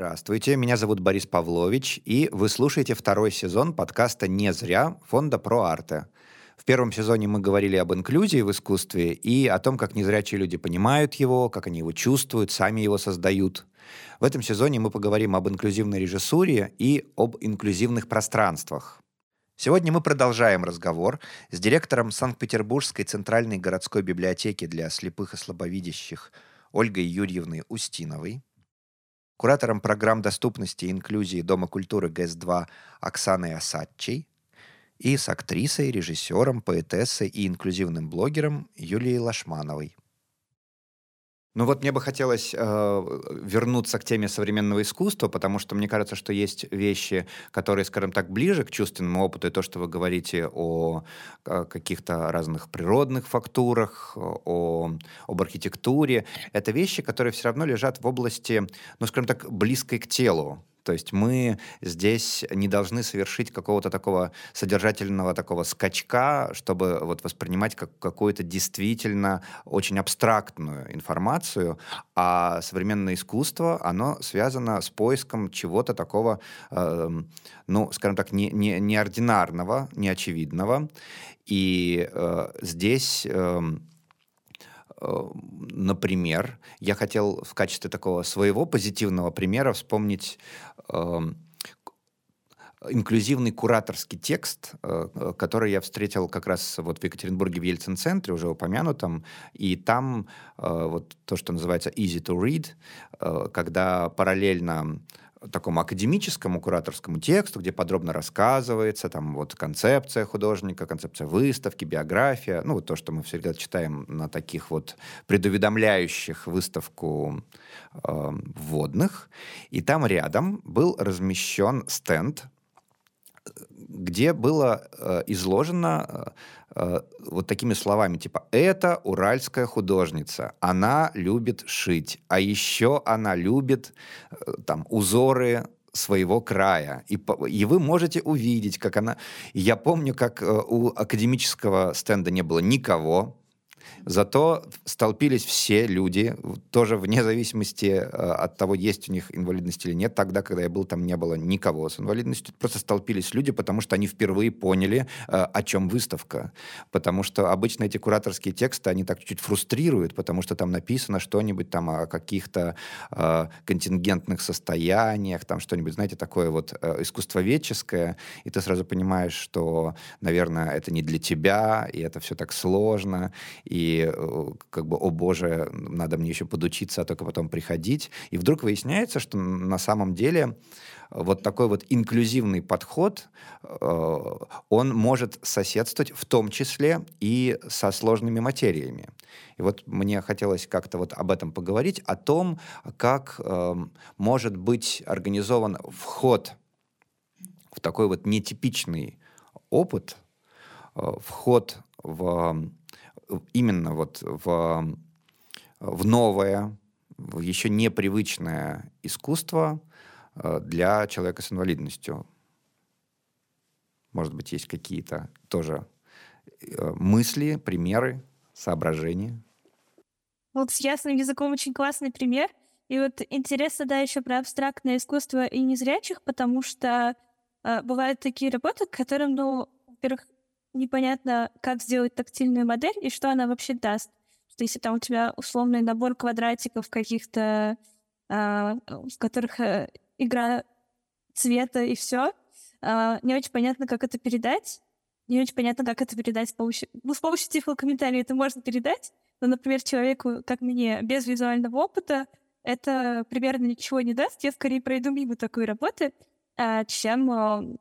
Здравствуйте, меня зовут Борис Павлович, и вы слушаете второй сезон подкаста «Не зря» фонда «Проарте». В первом сезоне мы говорили об инклюзии в искусстве и о том, как незрячие люди понимают его, как они его чувствуют, сами его создают. В этом сезоне мы поговорим об инклюзивной режиссуре и об инклюзивных пространствах. Сегодня мы продолжаем разговор с директором Санкт-Петербургской центральной городской библиотеки для слепых и слабовидящих Ольгой Юрьевной Устиновой, куратором программ доступности и инклюзии Дома культуры ГЭС-2 Оксаной Осадчей и с актрисой, режиссером, поэтессой и инклюзивным блогером Юлией Лашмановой. Ну вот мне бы хотелось э, вернуться к теме современного искусства, потому что мне кажется, что есть вещи, которые, скажем так, ближе к чувственному опыту, и то, что вы говорите о, о каких-то разных природных фактурах, о, об архитектуре, это вещи, которые все равно лежат в области, ну, скажем так, близкой к телу. То есть мы здесь не должны совершить какого-то такого содержательного такого скачка, чтобы вот воспринимать как какую-то действительно очень абстрактную информацию, а современное искусство, оно связано с поиском чего-то такого, э, ну, скажем так, не, не, неординарного, неочевидного. И э, здесь... Э, Например, я хотел в качестве такого своего позитивного примера вспомнить э, инклюзивный кураторский текст, э, который я встретил как раз вот в Екатеринбурге в Ельцин-центре, уже упомянутом, и там э, вот то, что называется easy to read, э, когда параллельно такому академическому кураторскому тексту, где подробно рассказывается там вот концепция художника, концепция выставки, биография, ну вот то, что мы всегда читаем на таких вот предуведомляющих выставку э, вводных. И там рядом был размещен стенд, где было э, изложено э, вот такими словами, типа, это уральская художница, она любит шить, а еще она любит э, там узоры своего края. И, и вы можете увидеть, как она... Я помню, как э, у академического стенда не было никого, Зато столпились все люди, тоже вне зависимости э, от того, есть у них инвалидность или нет. Тогда, когда я был, там не было никого с инвалидностью. Просто столпились люди, потому что они впервые поняли, э, о чем выставка. Потому что обычно эти кураторские тексты, они так чуть-чуть фрустрируют, потому что там написано что-нибудь там о каких-то э, контингентных состояниях, там что-нибудь, знаете, такое вот э, искусствоведческое, и ты сразу понимаешь, что, наверное, это не для тебя, и это все так сложно, и э, как бы, о боже, надо мне еще подучиться, а только потом приходить. И вдруг выясняется, что на самом деле вот такой вот инклюзивный подход, э, он может соседствовать в том числе и со сложными материями. И вот мне хотелось как-то вот об этом поговорить, о том, как э, может быть организован вход в такой вот нетипичный опыт, вход в именно вот в, в новое, в еще непривычное искусство э, для человека с инвалидностью. Может быть, есть какие-то тоже э, мысли, примеры, соображения? Вот с ясным языком очень классный пример. И вот интересно, да, еще про абстрактное искусство и незрячих, потому что э, бывают такие работы, которым, ну, во-первых, непонятно, как сделать тактильную модель и что она вообще даст. Что если там у тебя условный набор квадратиков каких-то, а, в которых а, игра цвета и все, а, не очень понятно, как это передать. Не очень понятно, как это передать с помощью... Ну, с помощью тифлокомментария это можно передать, но, например, человеку, как мне, без визуального опыта, это примерно ничего не даст. Я скорее пройду мимо такой работы, чем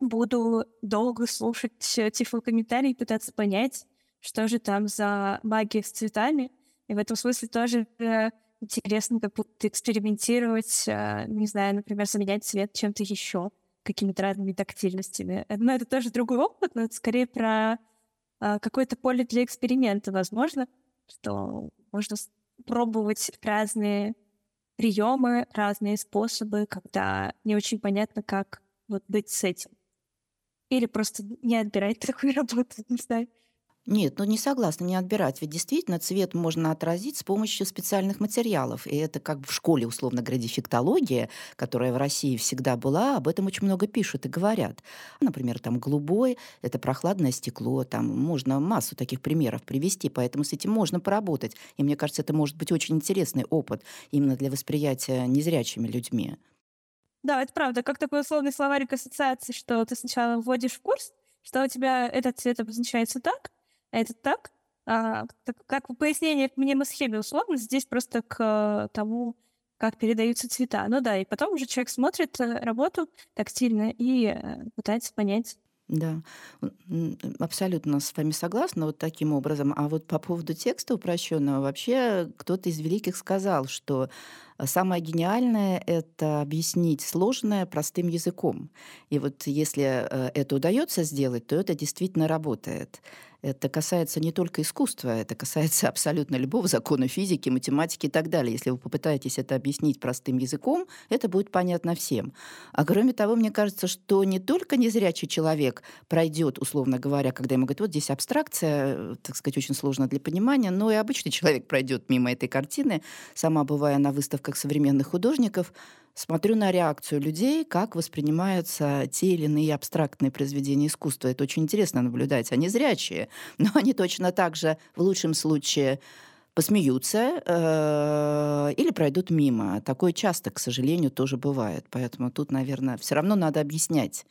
буду долго слушать тифлокомментарии и пытаться понять, что же там за магия с цветами. И в этом смысле тоже э, интересно как будто экспериментировать, э, не знаю, например, заменять цвет чем-то еще, какими-то разными тактильностями. Э, но это тоже другой опыт, но это скорее про какое-то поле для эксперимента, возможно, что можно пробовать разные приемы, разные способы, когда не очень понятно, как вот быть с этим. Или просто не отбирать такую работу, не знаю. Нет, ну не согласна, не отбирать. Ведь действительно цвет можно отразить с помощью специальных материалов. И это как в школе, условно говоря, дефектология, которая в России всегда была, об этом очень много пишут и говорят. Например, там голубой — это прохладное стекло, там можно массу таких примеров привести, поэтому с этим можно поработать. И мне кажется, это может быть очень интересный опыт именно для восприятия незрячими людьми. Да, это правда. Как такой условный словарик ассоциации, что ты сначала вводишь в курс, что у тебя этот цвет обозначается так, это так? А, как в пояснениях мнемосхеме условно, здесь просто к тому, как передаются цвета. Ну да, и потом уже человек смотрит э, работу тактильно и э, пытается понять. Да, абсолютно с вами согласна вот таким образом. А вот по поводу текста упрощенного, вообще кто-то из великих сказал, что самое гениальное — это объяснить сложное простым языком. И вот если э, это удается сделать, то это действительно работает. Это касается не только искусства, это касается абсолютно любого закона физики, математики и так далее. Если вы попытаетесь это объяснить простым языком, это будет понятно всем. А кроме того, мне кажется, что не только незрячий человек пройдет, условно говоря, когда ему говорят, вот здесь абстракция, так сказать, очень сложно для понимания, но и обычный человек пройдет мимо этой картины. Сама бывая на выставках современных художников, смотрю на реакцию людей, как воспринимаются те или иные абстрактные произведения искусства. Это очень интересно наблюдать. Они зрячие, но они точно так же, в лучшем случае, посмеются э, или пройдут мимо. Такое часто, к сожалению, тоже бывает. Поэтому тут, наверное, все равно надо объяснять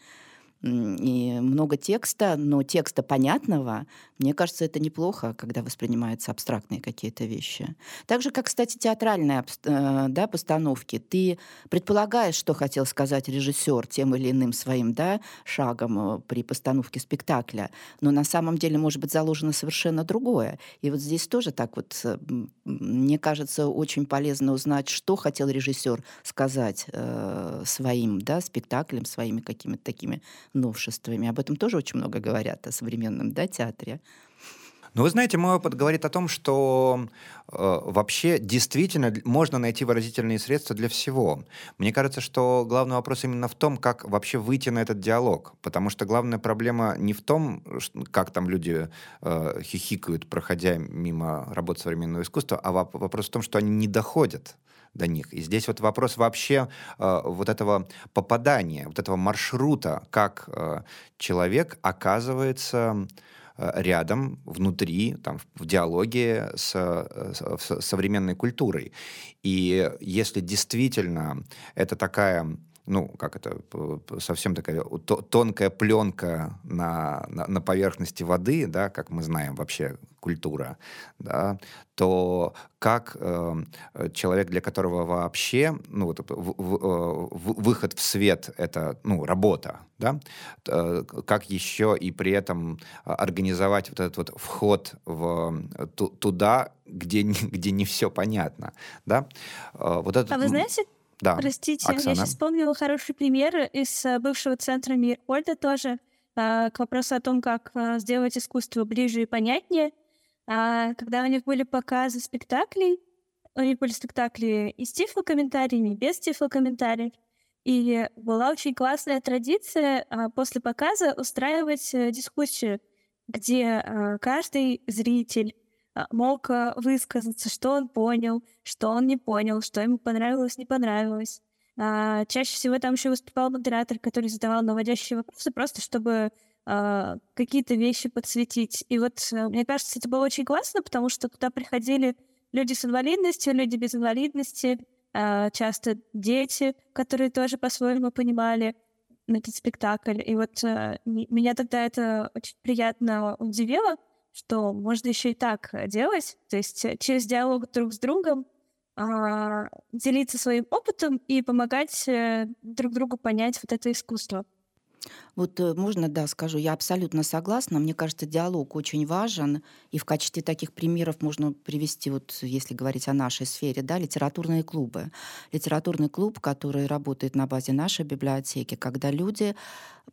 и много текста, но текста понятного, мне кажется, это неплохо, когда воспринимаются абстрактные какие-то вещи. Так же, как, кстати, театральные э, да, постановки. Ты предполагаешь, что хотел сказать режиссер тем или иным своим да, шагом э, при постановке спектакля, но на самом деле может быть заложено совершенно другое. И вот здесь тоже так вот, э, мне кажется, очень полезно узнать, что хотел режиссер сказать э, своим да, спектаклем, своими какими-то такими новшествами. Об этом тоже очень много говорят о современном да, театре. Ну, вы знаете, мой опыт говорит о том, что э, вообще действительно можно найти выразительные средства для всего. Мне кажется, что главный вопрос именно в том, как вообще выйти на этот диалог. Потому что главная проблема не в том, как там люди э, хихикают, проходя мимо работ современного искусства, а вопрос в том, что они не доходят до них. И здесь вот вопрос вообще э, вот этого попадания, вот этого маршрута, как э, человек оказывается э, рядом, внутри, там, в диалоге с, э, с, с современной культурой. И если действительно это такая ну, как это, совсем такая тонкая пленка на, на, на поверхности воды, да, как мы знаем вообще культура, да, то как э, человек, для которого вообще, ну, вот, в, в, э, в, выход в свет — это, ну, работа, да, э, как еще и при этом организовать вот этот вот вход в, туда, где, где не все понятно, да. Э, вот этот, а вы знаете, да. Простите, Оксана. я сейчас вспомнила хороший пример из э, бывшего центра Мирхольда тоже э, к вопросу о том, как э, сделать искусство ближе и понятнее. А, когда у них были показы спектаклей, у них были спектакли и с тифлокомментариями, и без тифлокомментариев. И была очень классная традиция а, после показа устраивать дискуссию, где каждый зритель а, мог а, высказаться, что он понял, что он не понял, что ему понравилось, не понравилось. А, чаще всего там еще выступал модератор, который задавал наводящие вопросы, просто чтобы а, какие-то вещи подсветить. И вот а, мне кажется, это было очень классно, потому что туда приходили люди с инвалидностью, люди без инвалидности, а, часто дети, которые тоже по-своему понимали этот спектакль. И вот а, меня тогда это очень приятно удивило, что можно еще и так э, делать, то есть э, через диалог друг с другом а, делиться своим опытом и помогать э, друг другу понять вот это искусство. Вот э, можно, да, скажу, я абсолютно согласна. Мне кажется, диалог очень важен. И в качестве таких примеров можно привести, вот если говорить о нашей сфере, да, литературные клубы. Литературный клуб, который работает на базе нашей библиотеки, когда люди,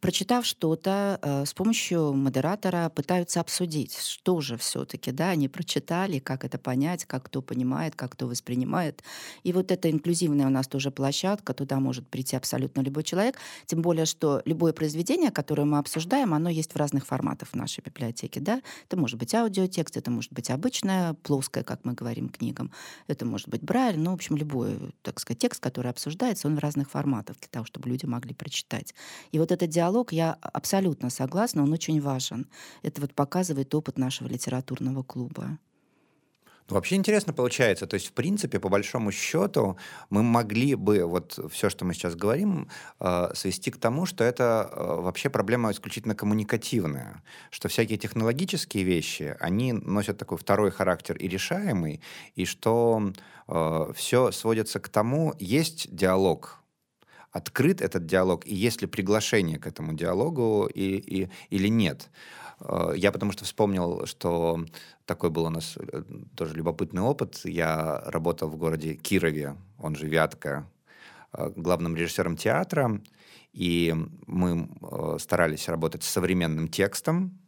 прочитав что-то, э, с помощью модератора пытаются обсудить, что же все-таки, да, они прочитали, как это понять, как кто понимает, как кто воспринимает. И вот эта инклюзивная у нас тоже площадка, туда может прийти абсолютно любой человек, тем более, что любое произведение произведение, которое мы обсуждаем, оно есть в разных форматах в нашей библиотеке. Да? Это может быть аудиотекст, это может быть обычная, плоская, как мы говорим, книгам. Это может быть брайль, ну, в общем, любой, так сказать, текст, который обсуждается, он в разных форматах для того, чтобы люди могли прочитать. И вот этот диалог, я абсолютно согласна, он очень важен. Это вот показывает опыт нашего литературного клуба. Вообще интересно получается. То есть, в принципе, по большому счету, мы могли бы вот все, что мы сейчас говорим, э, свести к тому, что это э, вообще проблема исключительно коммуникативная. Что всякие технологические вещи, они носят такой второй характер и решаемый, и что э, все сводится к тому, есть диалог, открыт этот диалог, и есть ли приглашение к этому диалогу и, и, или нет. Э, я потому что вспомнил, что такой был у нас э, тоже любопытный опыт. Я работал в городе Кирове, он же Вятка, э, главным режиссером театра, и мы старались работать с современным текстом,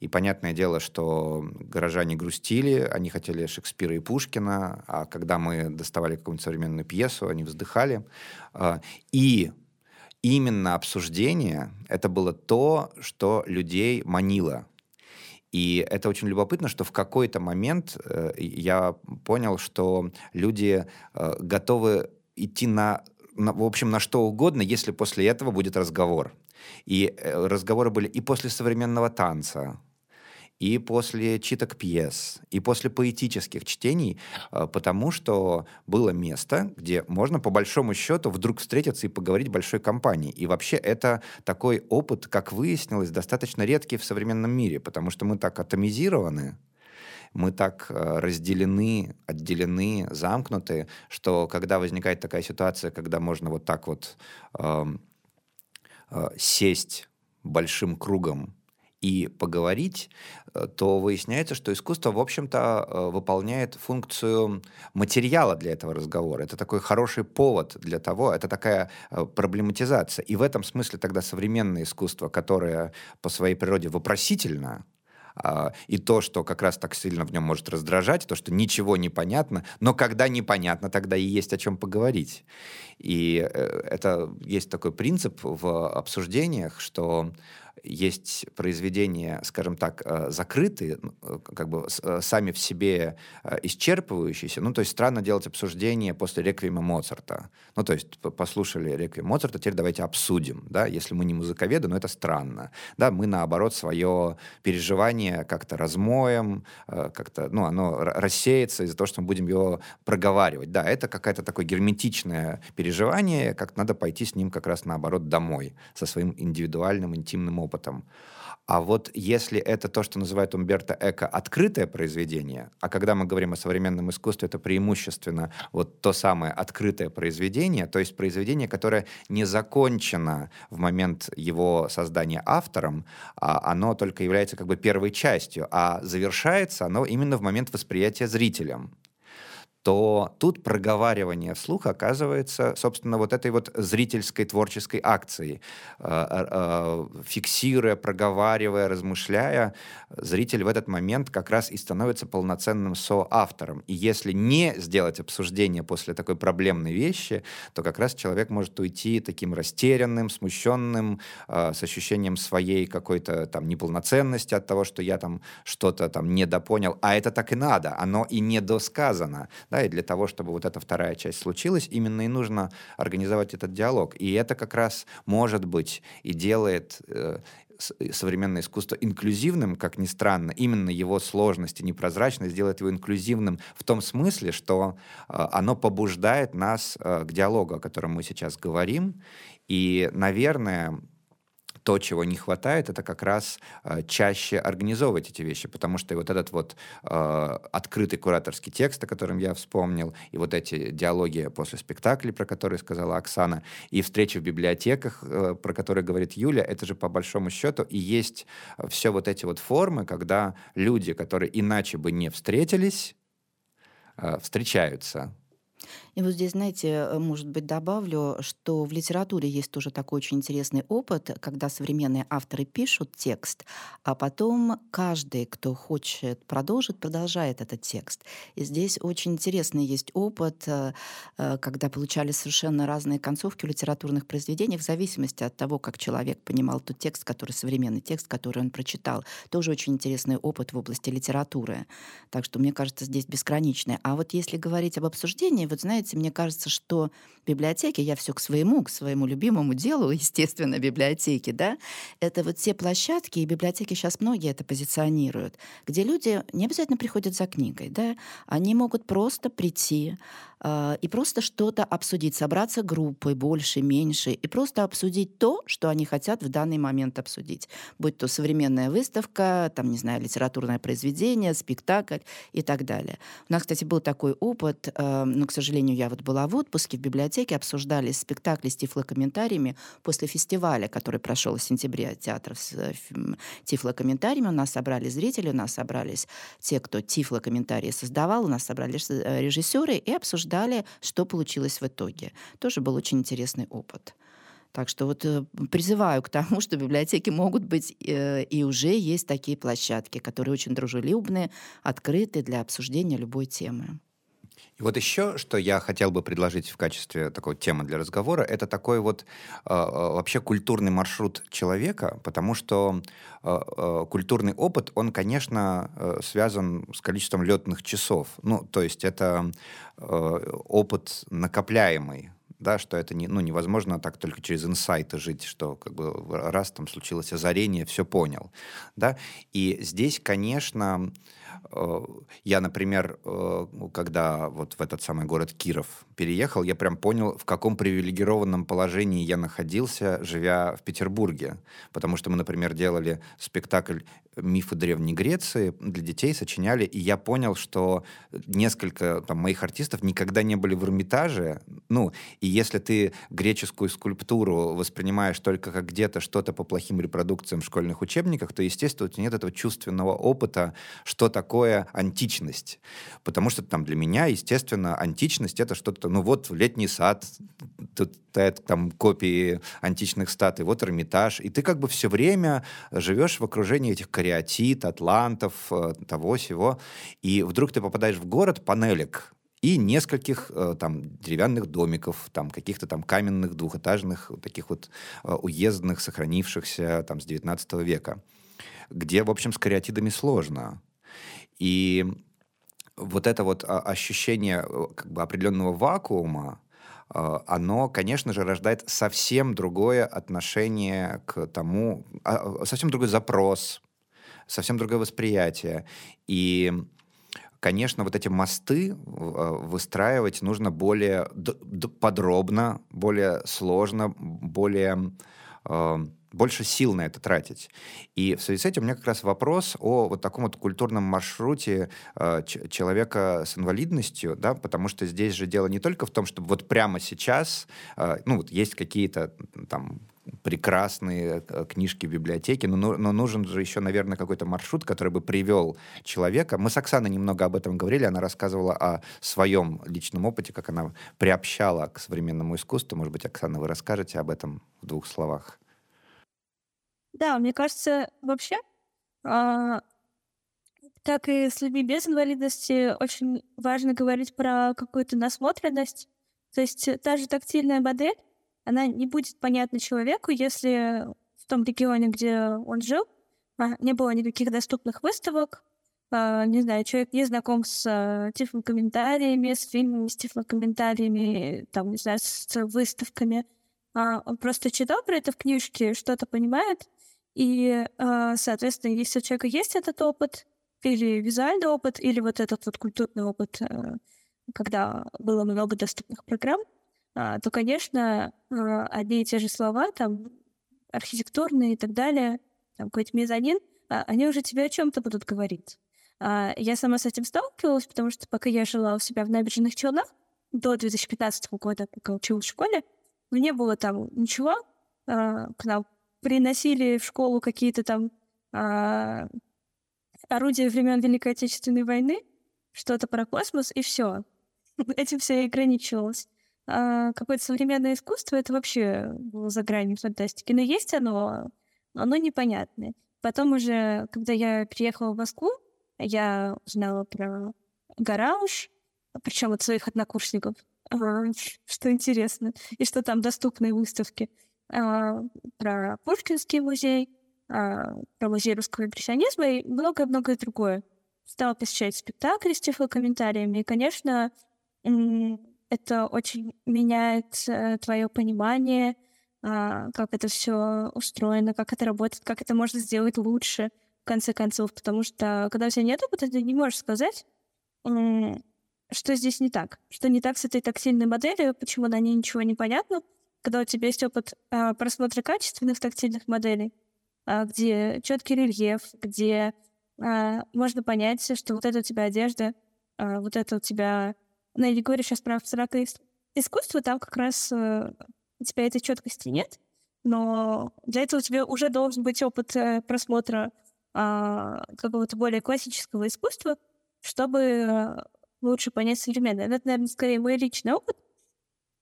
и понятное дело, что горожане грустили, они хотели Шекспира и Пушкина, а когда мы доставали какую-нибудь современную пьесу, они вздыхали. И именно обсуждение — это было то, что людей манило. И это очень любопытно, что в какой-то момент э, я понял, что люди э, готовы идти на, на, в общем, на что угодно, если после этого будет разговор. И э, разговоры были и после современного танца, и после читок пьес, и после поэтических чтений, э, потому что было место, где можно по большому счету вдруг встретиться и поговорить большой компании. И вообще это такой опыт, как выяснилось, достаточно редкий в современном мире, потому что мы так атомизированы, мы так э, разделены, отделены, замкнуты, что когда возникает такая ситуация, когда можно вот так вот э, э, сесть большим кругом и поговорить, э, то выясняется, что искусство, в общем-то, э, выполняет функцию материала для этого разговора. Это такой хороший повод для того, это такая э, проблематизация. И в этом смысле тогда современное искусство, которое по своей природе вопросительно, а, и то, что как раз так сильно в нем может раздражать, то, что ничего не понятно, но когда непонятно, тогда и есть о чем поговорить. И это есть такой принцип в обсуждениях, что есть произведения, скажем так, э, закрытые, э, как бы э, сами в себе исчерпывающиеся. Ну, то есть странно делать обсуждение после реквиема Моцарта. Ну, то есть послушали реквием Моцарта, теперь давайте обсудим, да, если мы не музыковеды, но это странно. Да, мы, наоборот, свое переживание как-то размоем, как-то, ну, оно рассеется из-за того, что мы будем его проговаривать. Да, это какое-то такое герметичное переживание, как надо пойти с ним как раз наоборот домой, со своим индивидуальным, интимным опытом. А вот если это то, что называет Умберто Эко открытое произведение, а когда мы говорим о современном искусстве, это преимущественно вот то самое открытое произведение, то есть произведение, которое не закончено в момент его создания автором, а оно только является как бы первой частью, а завершается оно именно в момент восприятия зрителем то тут проговаривание вслух оказывается, собственно, вот этой вот зрительской творческой акцией. Э, э, э, фиксируя, проговаривая, размышляя, зритель в этот момент как раз и становится полноценным соавтором. И если не сделать обсуждение после такой проблемной вещи, то как раз человек может уйти таким растерянным, смущенным, с ощущением своей какой-то там неполноценности от того, что я там что-то там недопонял. А это так и надо, оно и недосказано да, и для того, чтобы вот эта вторая часть случилась, именно и нужно организовать этот диалог. И это как раз может быть и делает э, современное искусство инклюзивным, как ни странно, именно его сложность и непрозрачность делает его инклюзивным в том смысле, что э, оно побуждает нас э, к диалогу, о котором мы сейчас говорим. И, наверное, то, чего не хватает, это как раз э, чаще организовывать эти вещи, потому что вот этот вот э, открытый кураторский текст, о котором я вспомнил, и вот эти диалоги после спектаклей, про которые сказала Оксана, и встречи в библиотеках, э, про которые говорит Юля, это же по большому счету и есть все вот эти вот формы, когда люди, которые иначе бы не встретились, э, встречаются И вот здесь, знаете, э, может быть, добавлю, что в литературе есть тоже такой очень интересный опыт, когда современные авторы пишут текст, а потом каждый, кто хочет продолжить, продолжает этот текст. И здесь очень интересный есть опыт, э, э, когда получали совершенно разные концовки у литературных произведений в зависимости от того, как человек понимал тот текст, который современный текст, который он прочитал. Тоже очень интересный опыт в области литературы. Так что, мне кажется, здесь безграничный. А вот если говорить об обсуждении, вот знаете, мне кажется, что библиотеки, я все к своему, к своему любимому делу, естественно, библиотеки, да, это вот те площадки, и библиотеки сейчас многие это позиционируют, где люди не обязательно приходят за книгой, да, они могут просто прийти, и просто что-то обсудить, собраться группой, больше, меньше, и просто обсудить то, что они хотят в данный момент обсудить. Будь то современная выставка, там, не знаю, литературное произведение, спектакль и так далее. У нас, кстати, был такой опыт, а, но, к сожалению, я вот была в отпуске в библиотеке, обсуждали спектакли с тифлокомментариями после фестиваля, который прошел в сентябре театров с э, тифлокомментариями. У нас собрались зрители, у нас собрались те, кто тифлокомментарии создавал, у нас собрались э, режиссеры и обсуждали обсуждали, что получилось в итоге. Тоже был очень интересный опыт. Так что вот э, призываю к тому, что библиотеки могут быть, э, и уже есть такие площадки, которые очень дружелюбные, открыты для обсуждения любой темы. И вот еще, что я хотел бы предложить в качестве такой темы для разговора, это такой вот э, вообще культурный маршрут человека, потому что э, э, культурный опыт, он, конечно, э, связан с количеством летных часов. Ну, то есть это э, опыт накопляемый, да, что это не, ну, невозможно так только через инсайты жить, что как бы раз там случилось озарение, все понял, да, и здесь, конечно, Э, я, например, э, когда вот в этот самый город Киров переехал, я прям понял, в каком привилегированном положении я находился, живя в Петербурге. Потому что мы, например, делали спектакль «Мифы Древней Греции» для детей, сочиняли, и я понял, что несколько там, моих артистов никогда не были в Эрмитаже. Ну, и если ты греческую скульптуру воспринимаешь только как где-то что-то по плохим репродукциям в школьных учебниках, то, естественно, у тебя нет этого чувственного опыта, что такое античность. Потому что там для меня, естественно, античность — это что-то, ну вот летний сад, тут там копии античных статуй, вот Эрмитаж, и ты как бы все время живешь в окружении этих кариатит, атлантов, э, того всего, и вдруг ты попадаешь в город, панелек, и нескольких э, там деревянных домиков, там каких-то там каменных двухэтажных таких вот э, уездных, сохранившихся там с 19 века, где, в общем, с кариатидами сложно. И вот это вот а, ощущение как бы определенного вакуума, оно, конечно же, рождает совсем другое отношение к тому, а, совсем другой запрос совсем другое восприятие. И конечно, вот эти мосты э, выстраивать нужно более подробно, более сложно, более э, больше сил на это тратить. И в связи с этим у меня как раз вопрос о вот таком вот культурном маршруте э, человека с инвалидностью, да, потому что здесь же дело не только в том, чтобы вот прямо сейчас, э, ну вот есть какие-то там прекрасные э, книжки в библиотеке, но, но нужен же еще, наверное, какой-то маршрут, который бы привел человека. Мы с Оксаной немного об этом говорили, она рассказывала о своем личном опыте, как она приобщала к современному искусству. Может быть, Оксана, вы расскажете об этом в двух словах? Да, мне кажется, вообще, а, как и с людьми без инвалидности, очень важно говорить про какую-то насмотренность. То есть та же тактильная модель, она не будет понятна человеку, если в том регионе, где он жил, а, не было никаких доступных выставок, а, не знаю, человек не знаком с а, тифлокомментариями, с фильмами, с тифлокомментариями, там, не знаю, с выставками. Он просто читал про это в книжке, что-то понимает, и, соответственно, если у человека есть этот опыт, или визуальный опыт, или вот этот вот культурный опыт, когда было много доступных программ, а, то, конечно, а, одни и те же слова, там, архитектурные и так далее, там, какой-то мезонин, а, они уже тебе о чем то будут говорить. Я сама с этим сталкивалась, потому что пока я жила у себя в набережных Челнах, до 2015 года, пока училась в школе, не было там ничего. К нам приносили в школу какие-то там орудия времен Великой Отечественной войны, что-то про космос, и все. этим все и ограничивалось. А какое-то современное искусство — это вообще было за гранью фантастики. Но есть оно, оно непонятное. Потом уже, когда я приехала в Москву, я узнала про гараж, причем от своих однокурсников, что интересно, и что там доступные выставки, а, про Пушкинский музей, а, про музей русского импрессионизма и многое-многое другое. Стала посещать спектакли с тифлокомментариями, и, конечно, это очень меняет э, твое понимание, а, как это все устроено, как это работает, как это можно сделать лучше, в конце концов, потому что когда у тебя нет опыта, ты не можешь сказать, что здесь не так, что не так с этой тактильной моделью, почему на ней ничего не понятно, когда у тебя есть опыт а, просмотра качественных тактильных моделей, а, где четкий рельеф, где а, можно понять, что вот это у тебя одежда, а, вот это у тебя... Ну, я не сейчас про абстрактное искусство, там как раз а, у тебя этой четкости нет, но для этого у тебя уже должен быть опыт а, просмотра а, какого-то более классического искусства, чтобы а, лучше понять современное. Это, наверное, скорее мой личный опыт.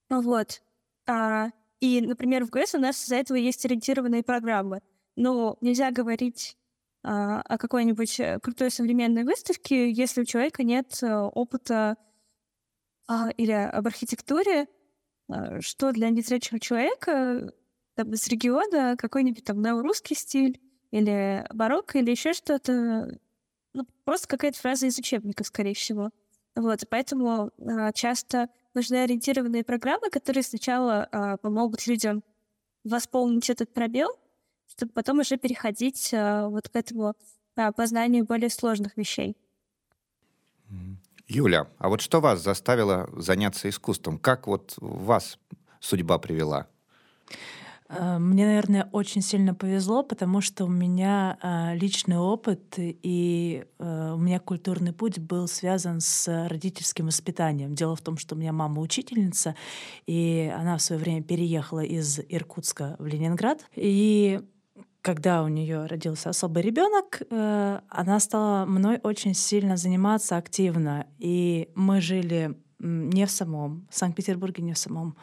Вот. А, и, например, в ГЭС у нас из-за этого есть ориентированные программы. Но нельзя говорить а, о какой-нибудь э, крутой современной выставке, если у человека нет а, опыта а, или об архитектуре, а, что для незрячего человека там, из региона какой-нибудь там неорусский стиль или барокко, или еще что-то. Ну, просто какая-то фраза из учебника, скорее всего. Вот, поэтому а, часто нужны ориентированные программы, которые сначала а, помогут людям восполнить этот пробел, чтобы потом уже переходить а, вот к этому а, познанию более сложных вещей. Юля, а вот что вас заставило заняться искусством? Как вот вас судьба привела? Э, мне, наверное, очень сильно повезло, потому что у меня э, личный опыт и э, у меня культурный путь был связан с родительским воспитанием. Дело в том, что у меня мама учительница, и она в свое время переехала из Иркутска в Ленинград. И когда у нее родился особый ребенок, она стала мной очень сильно заниматься активно. И мы жили не в самом Санкт-Петербурге, не в самом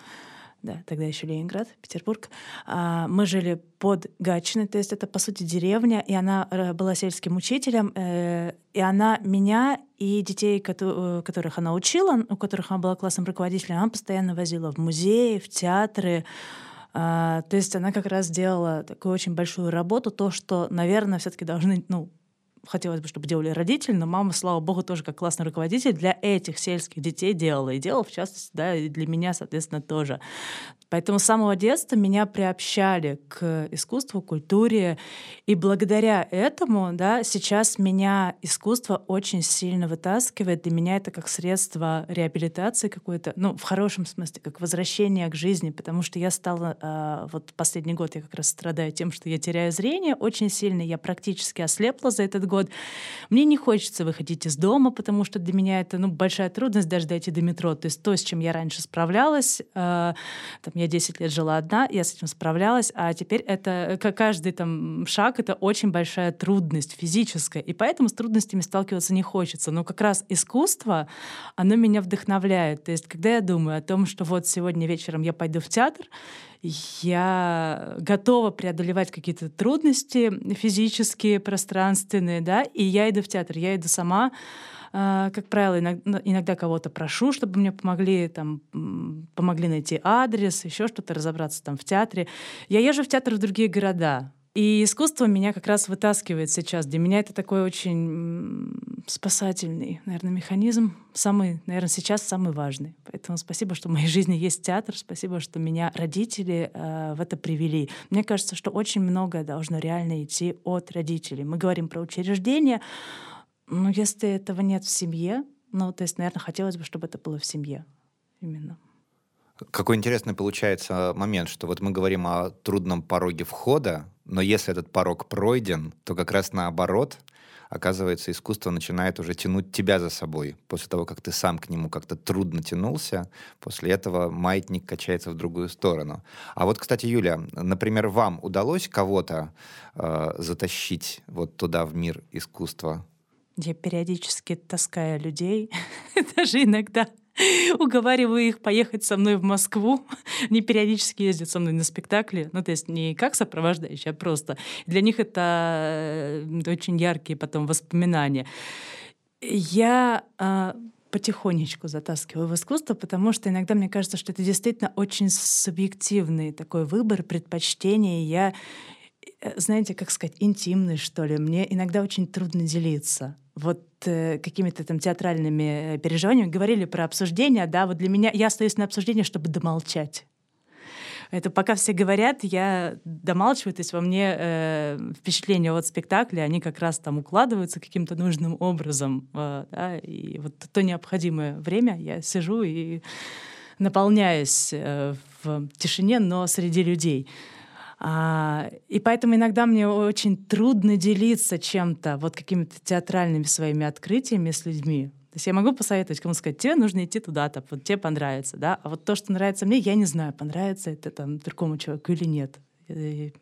да, тогда еще Ленинград, Петербург. А, мы жили под Гатчиной, то есть это, по сути, деревня, и она э, была сельским учителем, э, и она меня и детей, э, которых она учила, у которых она была классным руководителем, она постоянно возила в музеи, в театры, а, то есть она как раз делала такую очень большую работу, то, что, наверное, все-таки должны, ну, хотелось бы, чтобы делали родители, но мама, слава богу, тоже как классный руководитель для этих сельских детей делала. И делала, в частности, да, и для меня, соответственно, тоже. Поэтому с самого детства меня приобщали к искусству, культуре. И благодаря этому да, сейчас меня искусство очень сильно вытаскивает. Для меня это как средство реабилитации какой-то, ну, в хорошем смысле, как возвращение к жизни, потому что я стала, э, вот последний год я как раз страдаю тем, что я теряю зрение очень сильно, я практически ослепла за этот год. Мне не хочется выходить из дома, потому что для меня это, ну, большая трудность даже дойти до метро. То есть то, с чем я раньше справлялась, э, там, я 10 лет жила одна, я с этим справлялась, а теперь это каждый там шаг — это очень большая трудность физическая, и поэтому с трудностями сталкиваться не хочется. Но как раз искусство, оно меня вдохновляет. То есть когда я думаю о том, что вот сегодня вечером я пойду в театр, я готова преодолевать какие-то трудности физические, пространственные, да, и я иду в театр, я иду сама, как правило, иногда, иногда кого-то прошу, чтобы мне помогли, там, помогли найти адрес, еще что-то, разобраться там в театре. Я езжу в театр в другие города. И искусство меня как раз вытаскивает сейчас. Для меня это такой очень спасательный, наверное, механизм. Самый, наверное, сейчас самый важный. Поэтому спасибо, что в моей жизни есть театр. Спасибо, что меня родители э, в это привели. Мне кажется, что очень многое должно реально идти от родителей. Мы говорим про учреждения, ну, если этого нет в семье, ну, то есть, наверное, хотелось бы, чтобы это было в семье именно. Какой интересный получается момент, что вот мы говорим о трудном пороге входа, но если этот порог пройден, то как раз наоборот, оказывается, искусство начинает уже тянуть тебя за собой. После того, как ты сам к нему как-то трудно тянулся, после этого маятник качается в другую сторону. А вот, кстати, Юля, например, вам удалось кого-то э, затащить вот туда, в мир искусства? Я периодически таскаю людей, даже иногда уговариваю их поехать со мной в Москву. Они периодически ездят со мной на спектакли. Ну, то есть не как сопровождающие, а просто. Для них это э, очень яркие потом воспоминания. Я э, потихонечку затаскиваю в искусство, потому что иногда мне кажется, что это действительно очень субъективный такой выбор, предпочтение. Я, э, знаете, как сказать, интимный, что ли. Мне иногда очень трудно делиться вот э, какими-то там театральными э, переживаниями. Говорили про обсуждение, да, вот для меня я остаюсь на обсуждение, чтобы домолчать. Это пока все говорят, я домалчиваю, то есть во мне э, впечатления от спектакля, они как раз там укладываются каким-то нужным образом, э, да, и вот то необходимое время я сижу и наполняюсь э, в тишине, но среди людей. А, и поэтому иногда мне очень трудно делиться чем-то, вот какими-то театральными своими открытиями с людьми. То есть я могу посоветовать кому сказать, тебе нужно идти туда-то, вот тебе понравится, да, а вот то, что нравится мне, я не знаю, понравится это там другому человеку или нет. И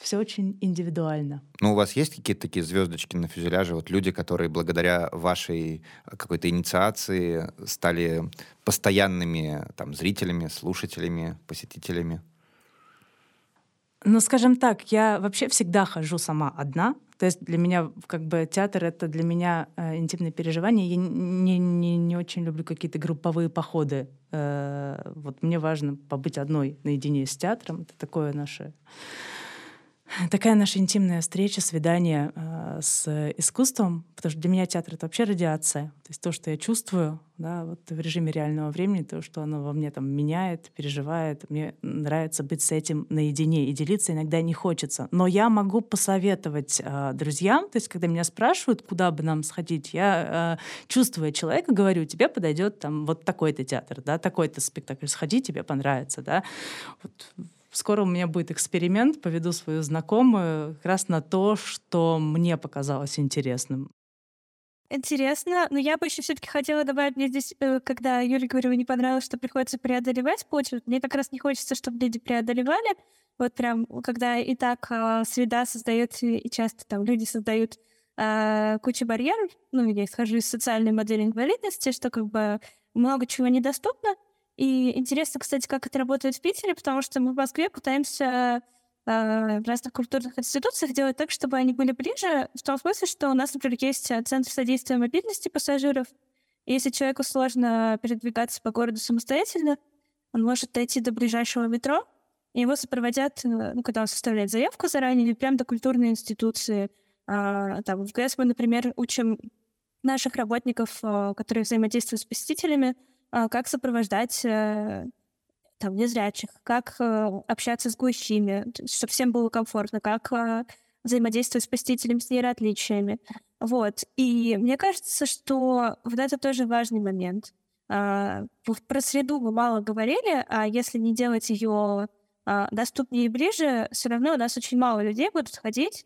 все очень индивидуально. Ну, у вас есть какие-то такие звездочки на фюзеляже? Вот люди, которые благодаря вашей какой-то инициации стали постоянными там, зрителями, слушателями, посетителями? Ну, скажем так, я вообще всегда хожу сама одна. То есть для меня как бы театр — это для меня э, интимное переживание. Я не, не, не очень люблю какие-то групповые походы. Э, вот мне важно побыть одной наедине с театром. Это такое наше такая наша интимная встреча, свидание э, с искусством, потому что для меня театр — это вообще радиация. То есть то, что я чувствую да, вот в режиме реального времени, то, что оно во мне там меняет, переживает. Мне нравится быть с этим наедине, и делиться иногда не хочется. Но я могу посоветовать э, друзьям, то есть когда меня спрашивают, куда бы нам сходить, я, э, чувствуя человека, говорю, тебе подойдет там вот такой-то театр, да, такой-то спектакль, сходи, тебе понравится, да. Вот Скоро у меня будет эксперимент, поведу свою знакомую как раз на то, что мне показалось интересным. Интересно, но я бы еще все-таки хотела добавить, мне здесь, э, когда Юля говорила, не понравилось, что приходится преодолевать почву, мне как раз не хочется, чтобы люди преодолевали. Вот прям, когда и так э, среда создает, и часто там люди создают э, кучу барьеров, ну, я исхожу из социальной модели инвалидности, что как бы много чего недоступно, и интересно, кстати, как это работает в Питере, потому что мы в Москве пытаемся э, в разных культурных институциях делать так, чтобы они были ближе, в том смысле, что у нас, например, есть э, Центр содействия мобильности пассажиров. И если человеку сложно передвигаться по городу самостоятельно, он может дойти до ближайшего метро, и его сопроводят, э, ну, когда он составляет заявку заранее, или прямо до культурной институции. А, там, в ГЭС мы, например, учим наших работников, которые взаимодействуют с посетителями, как сопровождать э, там, незрячих, как э, общаться с глухими, чтобы всем было комфортно, как э, взаимодействовать с посетителем с нейроотличиями. Вот. И мне кажется, что вот это тоже важный момент. А, про среду мы мало говорили, а если не делать ее а, доступнее и ближе, все равно у нас очень мало людей будут ходить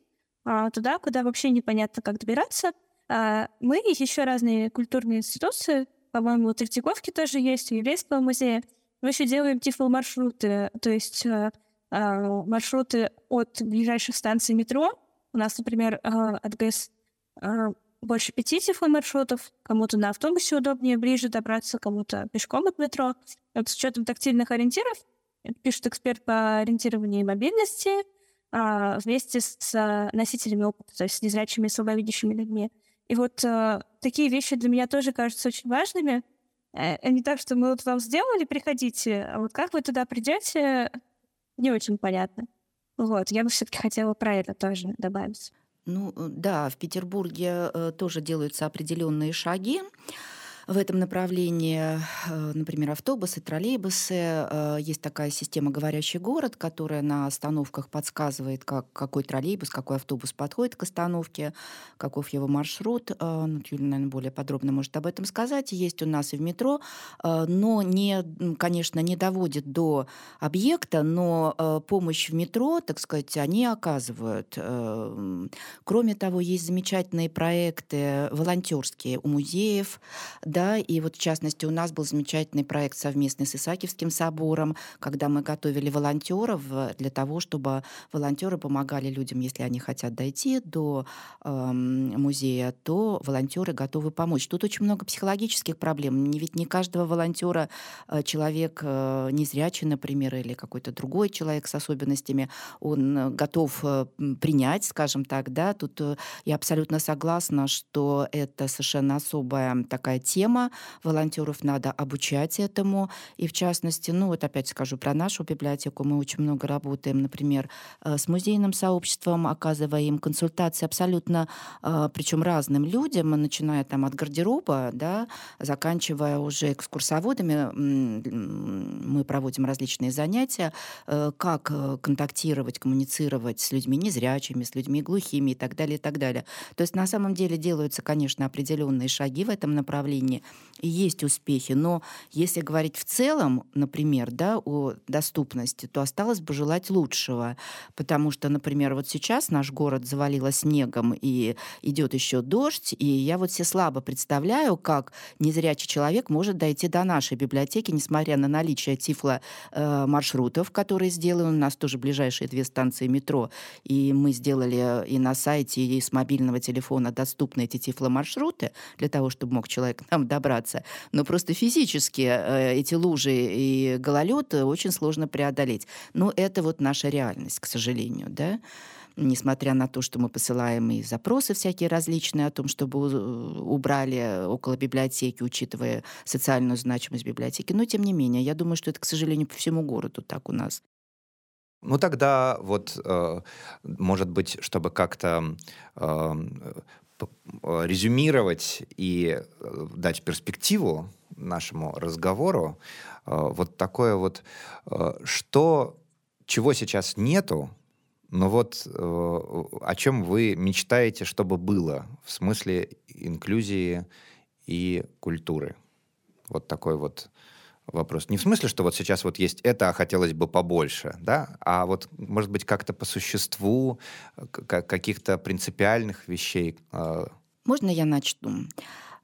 туда, куда вообще непонятно, как добираться. Мы и еще разные культурные институции по-моему, у Третьяковки тоже есть, у Еврейского музея. Мы еще делаем тифломаршруты, то есть э, э, маршруты от ближайших станций метро. У нас, например, э, от ГЭС э, больше пяти тифломаршрутов. Кому-то на автобусе удобнее, ближе добраться, кому-то пешком от метро. Вот с учетом тактильных ориентиров, пишет эксперт по ориентированию и мобильности, э, вместе с э, носителями опыта, то есть с незрячими и слабовидящими людьми. И вот э, такие вещи для меня тоже кажутся очень важными. Э, не так, что мы вот вам сделали, приходите, а вот как вы туда придете, не очень понятно. Вот, я бы все-таки хотела про это тоже добавить. Ну э, да, в Петербурге э, тоже делаются определенные шаги в этом направлении, э, например, автобусы, троллейбусы. Э, есть такая система «Говорящий город», которая на остановках подсказывает, как, какой троллейбус, какой автобус подходит к остановке, каков его маршрут. Э, ну, Юля, наверное, более подробно может об этом сказать. Есть у нас и в метро, но, не, конечно, не доводит до объекта, но помощь в метро, так сказать, они оказывают. Кроме того, есть замечательные проекты волонтерские у музеев, да, да, и вот в частности у нас был замечательный проект совместный с Исаакиевским собором, когда мы готовили волонтеров э, для того, чтобы волонтеры помогали людям, если они хотят дойти до э, музея, то волонтеры готовы помочь. Тут очень много психологических проблем. Не Ведь не каждого волонтера э, человек э, незрячий, например, или какой-то другой человек с особенностями, он э, готов принять, скажем так, да. Тут я абсолютно согласна, что это совершенно особая такая тема. Волонтеров надо обучать этому. И в частности, ну вот опять скажу про нашу библиотеку. Мы очень много работаем, например, э, с музейным сообществом, оказывая им консультации абсолютно, э, причем разным людям, начиная там от гардероба, да, заканчивая уже экскурсоводами. Мы проводим различные занятия, э, как контактировать, коммуницировать с людьми незрячими, с людьми глухими и так далее, и так далее. То есть на самом деле делаются, конечно, определенные шаги в этом направлении, и есть успехи, но если говорить в целом, например, да, о доступности, то осталось бы желать лучшего, потому что, например, вот сейчас наш город завалило снегом и идет еще дождь, и я вот все слабо представляю, как незрячий человек может дойти до нашей библиотеки, несмотря на наличие тифло э, маршрутов, которые сделаны. У нас тоже ближайшие две станции метро, и мы сделали и на сайте, и с мобильного телефона доступны эти тифломаршруты для того, чтобы мог человек к нам добраться. Но просто физически э, эти лужи и гололед очень сложно преодолеть. Но это вот наша реальность, к сожалению, да несмотря на то, что мы посылаем и запросы всякие различные о том, чтобы убрали около библиотеки, учитывая социальную значимость библиотеки. Но, тем не менее, я думаю, что это, к сожалению, по всему городу так у нас. Ну тогда вот, э, может быть, чтобы как-то э, э, резюмировать и дать перспективу нашему разговору, вот такое вот, что, чего сейчас нету, но вот о чем вы мечтаете, чтобы было в смысле инклюзии и культуры? Вот такой вот вопрос. Не в смысле, что вот сейчас вот есть это, а хотелось бы побольше, да, а вот, может быть, как-то по существу каких-то принципиальных вещей. А. Можно я начну?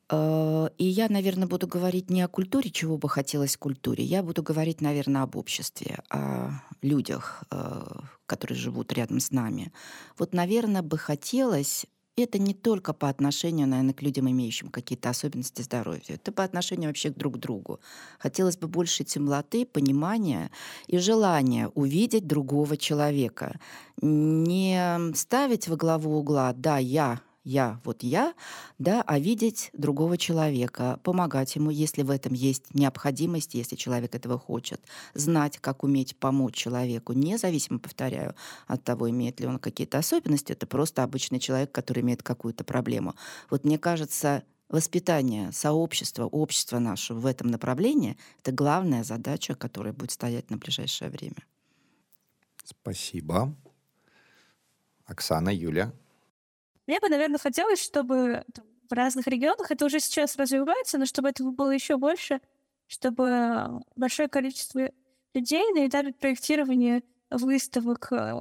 Э, и я, наверное, буду говорить не о культуре, чего бы хотелось культуре. Я буду говорить, наверное, об обществе, о людях, э, которые живут рядом с нами. Вот, наверное, бы хотелось это не только по отношению, наверное, к людям, имеющим какие-то особенности здоровья. Это по отношению вообще друг к другу. Хотелось бы больше темноты, понимания и желания увидеть другого человека. Не ставить во главу угла «да, я я, вот я, да, а видеть другого человека, помогать ему, если в этом есть необходимость, если человек этого хочет, знать, как уметь помочь человеку, независимо, повторяю, от того, имеет ли он какие-то особенности, это просто обычный человек, который имеет какую-то проблему. Вот мне кажется, воспитание сообщества, общества нашего в этом направлении — это главная задача, которая будет стоять на ближайшее время. Спасибо. Оксана, Юля, мне бы, наверное, хотелось, чтобы в разных регионах это уже сейчас развивается, но чтобы этого было еще больше, чтобы большое количество людей на этапе проектирования выставок, э,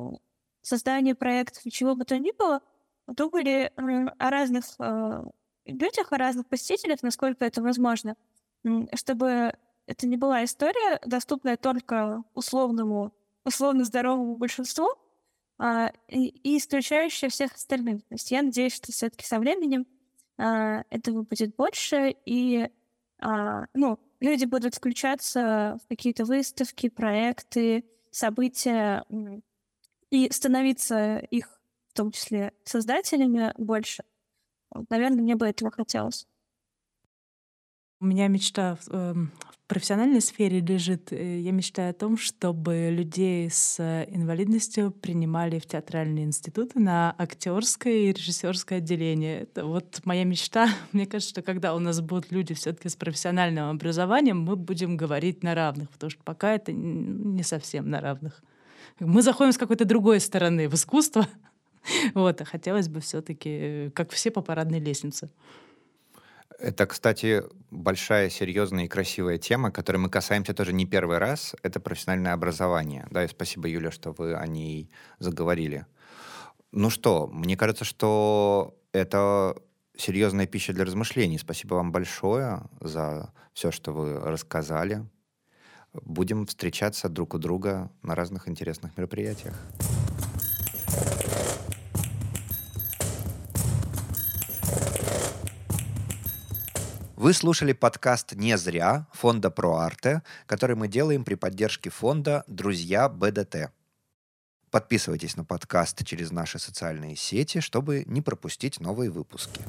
создания проектов чего бы то ни было, думали о разных э, людях, о разных посетителях, насколько это возможно, чтобы это не была история, доступная только условному, условно здоровому большинству, и, и исключающая всех остальных. То есть я надеюсь, что все-таки со временем а, этого будет больше, и а, ну, люди будут включаться в какие-то выставки, проекты, события и становиться их, в том числе, создателями больше. Наверное, мне бы этого хотелось. У меня мечта э, в профессиональной сфере лежит. Э, я мечтаю о том, чтобы людей с инвалидностью принимали в театральные институты на актерское и режиссерское отделение. Это вот моя мечта. Мне кажется, что когда у нас будут люди все-таки с профессиональным образованием, мы будем говорить на равных, потому что пока это не совсем на равных. Мы заходим с какой-то другой стороны в искусство. Вот, а хотелось бы все-таки, э, как все по парадной лестнице. Это, кстати, большая, серьезная и красивая тема, которой мы касаемся тоже не первый раз. Это профессиональное образование. Да, и спасибо, Юля, что вы о ней заговорили. Ну что, мне кажется, что это серьезная пища для размышлений. Спасибо вам большое за все, что вы рассказали. Будем встречаться друг у друга на разных интересных мероприятиях. Вы слушали подкаст «Не зря» фонда ProArte, который мы делаем при поддержке фонда «Друзья БДТ». Подписывайтесь на подкаст через наши социальные сети, чтобы не пропустить новые выпуски.